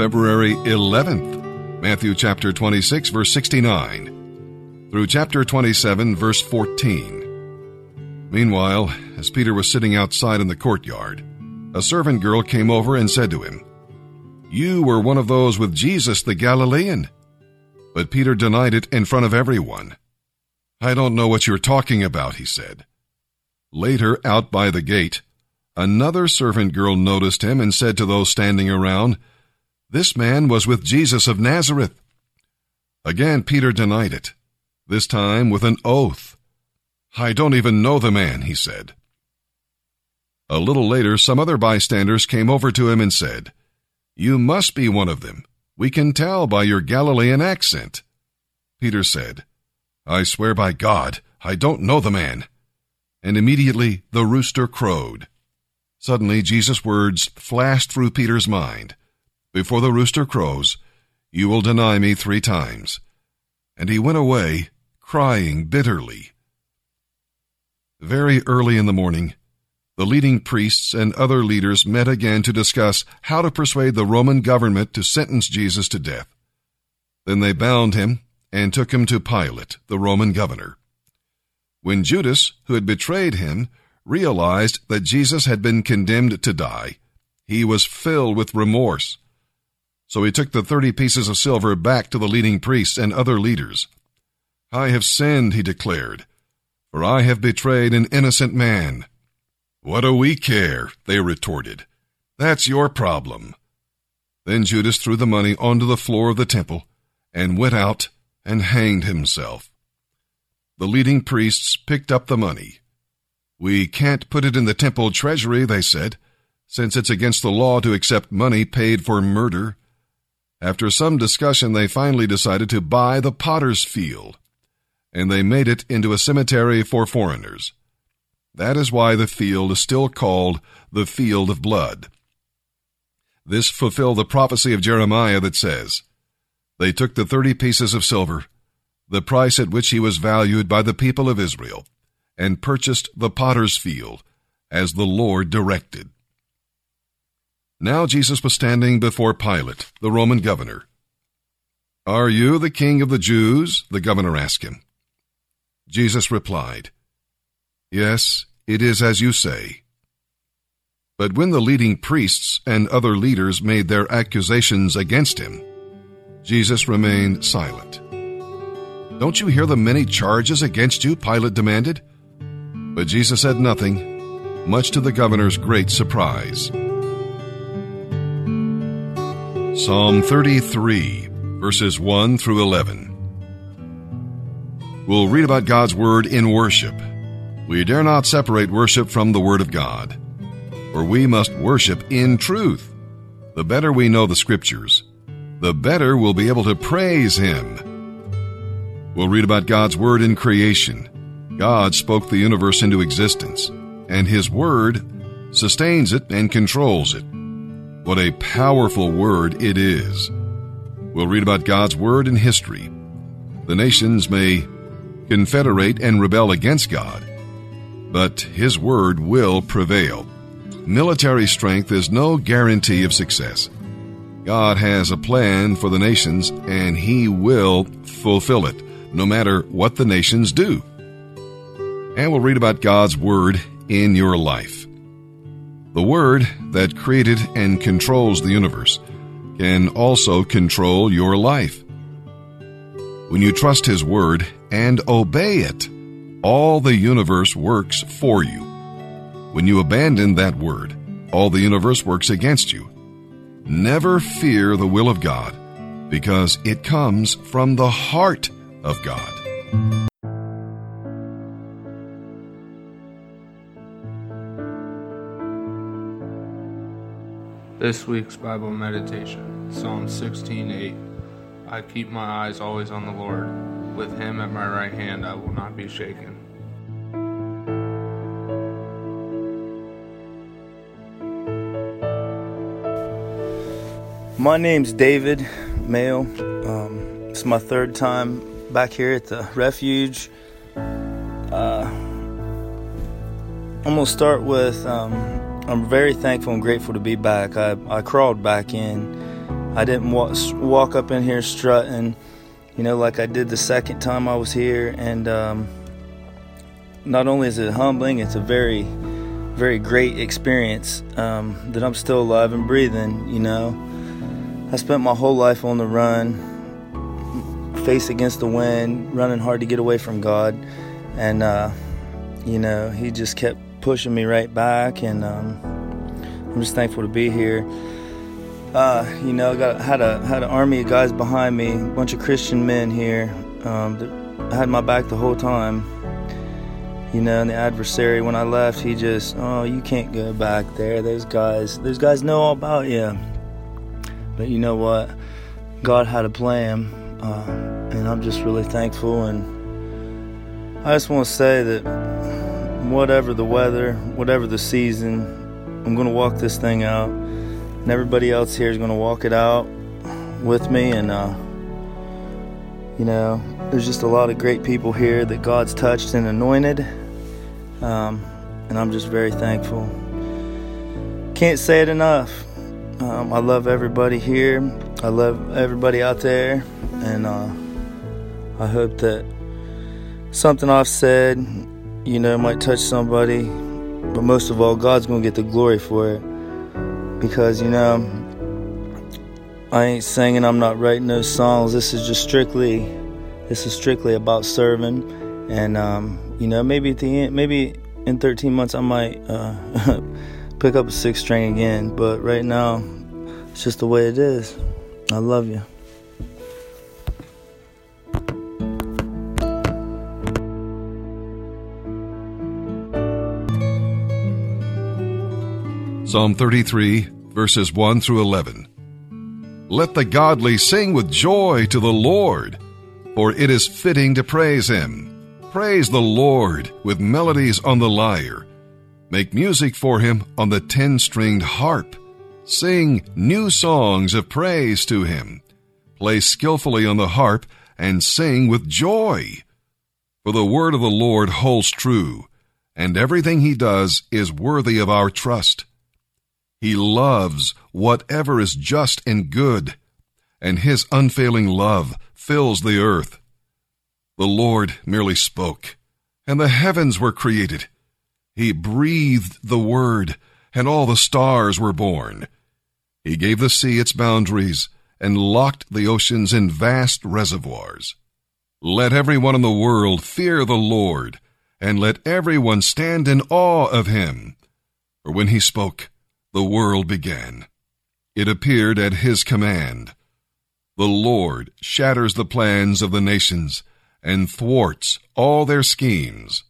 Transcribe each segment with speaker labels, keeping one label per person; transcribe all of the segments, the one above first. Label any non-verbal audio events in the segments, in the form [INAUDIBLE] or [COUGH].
Speaker 1: February 11th, Matthew chapter 26, verse 69, through chapter 27, verse 14. Meanwhile, as Peter was sitting outside in the courtyard, a servant girl came over and said to him, You were one of those with Jesus the Galilean. But Peter denied it in front of everyone. I don't know what you're talking about, he said. Later, out by the gate, another servant girl noticed him and said to those standing around, This man was with Jesus of Nazareth. Again, Peter denied it, this time with an oath. I don't even know the man, he said. A little later, some other bystanders came over to him and said, You must be one of them. We can tell by your Galilean accent. Peter said, I swear by God, I don't know the man. And immediately the rooster crowed. Suddenly Jesus' words flashed through Peter's mind. Before the rooster crows, you will deny me three times. And he went away, crying bitterly. Very early in the morning, the leading priests and other leaders met again to discuss how to persuade the Roman government to sentence Jesus to death. Then they bound him and took him to Pilate, the Roman governor. When Judas, who had betrayed him, realized that Jesus had been condemned to die, he was filled with remorse. So he took the thirty pieces of silver back to the leading priests and other leaders. I have sinned, he declared, for I have betrayed an innocent man. What do we care? They retorted. That's your problem. Then Judas threw the money onto the floor of the temple and went out and hanged himself. The leading priests picked up the money. We can't put it in the temple treasury, they said, since it's against the law to accept money paid for murder. After some discussion, they finally decided to buy the potter's field, and they made it into a cemetery for foreigners. That is why the field is still called the field of blood. This fulfilled the prophecy of Jeremiah that says, They took the thirty pieces of silver, the price at which he was valued by the people of Israel, and purchased the potter's field, as the Lord directed. Now Jesus was standing before Pilate, the Roman governor. Are you the king of the Jews? the governor asked him. Jesus replied, Yes, it is as you say. But when the leading priests and other leaders made their accusations against him, Jesus remained silent. Don't you hear the many charges against you? Pilate demanded. But Jesus said nothing, much to the governor's great surprise. Psalm 33, verses 1 through 11. We'll read about God's Word in worship. We dare not separate worship from the Word of God, for we must worship in truth. The better we know the Scriptures, the better we'll be able to praise Him. We'll read about God's Word in creation. God spoke the universe into existence, and His Word sustains it and controls it. What a powerful Word it is. We'll read about God's Word in history. The nations may confederate and rebel against God, but His Word will prevail. Military strength is no guarantee of success. God has a plan for the nations, and He will fulfill it, no matter what the nations do. And we'll read about God's Word in your life. The Word that created and controls the universe can also control your life. When you trust His Word and obey it, all the universe works for you. When you abandon that Word, all the universe works against you. Never fear the will of God, because it comes from the heart of God.
Speaker 2: This week's Bible meditation, Psalm 16:8. I keep my eyes always on the Lord. With him at my right hand, I will not be shaken.
Speaker 3: My name's David Mayo. Um, it's my third time back here at the refuge. Uh, I'm gonna start with um, I'm very thankful and grateful to be back. I, I crawled back in I didn't walk, walk up in here strutting, you know, like I did the second time I was here. And um, not only is it humbling, it's a very, very great experience um, that I'm still alive and breathing, you know. I spent my whole life on the run, face against the wind, running hard to get away from God. And, uh, you know, He just kept pushing me right back. And um, I'm just thankful to be here. Uh, you know, I got had a had an army of guys behind me, a bunch of Christian men here um, that had my back the whole time. You know, and the adversary, when I left, he just, oh, you can't go back there. Those guys, those guys know all about you. But you know what? God had a plan, uh, and I'm just really thankful. And I just want to say that whatever the weather, whatever the season, I'm going to walk this thing out. And everybody else here is going to walk it out with me. And uh, you know there's just a lot of great people here that god's touched and anointed. Um, and i'm just very thankful. Can't say it enough. Um, i love everybody here. I love everybody out there. And uh, i hope that something i've said you know it might touch somebody but most of all god's to get the glory for it because you know I ain't singing, I'm not writing those songs. This is just strictly, this is strictly about serving, and um, you know maybe at the end, maybe in 13 months I might uh, [LAUGHS] pick up a six string again, but right now it's just the way it is. I love you.
Speaker 1: Psalm 33, verses 1 through 11. Let the godly sing with joy to the Lord, for it is fitting to praise him. Praise the Lord with melodies on the lyre. Make music for him on the ten stringed harp. Sing new songs of praise to him. Play skillfully on the harp and sing with joy. For the word of the Lord holds true, and everything he does is worthy of our trust. He loves whatever is just and good, and his unfailing love fills the earth. The Lord merely spoke, and the heavens were created. He breathed the word, and all the stars were born. He gave the sea its boundaries, and locked the oceans in vast reservoirs. Let everyone in the world fear the Lord, and let everyone stand in awe of him. For when he spoke, the world began. It appeared at his command. The Lord shatters the plans of the nations and thwarts all their schemes.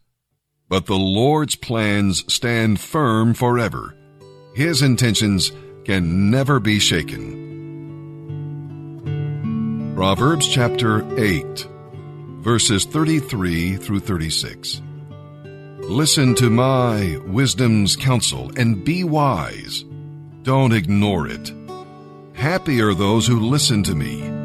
Speaker 1: But the Lord's plans stand firm forever. His intentions can never be shaken. Proverbs chapter 8, verses 33 through 36. Listen to my wisdom's counsel and be wise. Don't ignore it. Happy are those who listen to me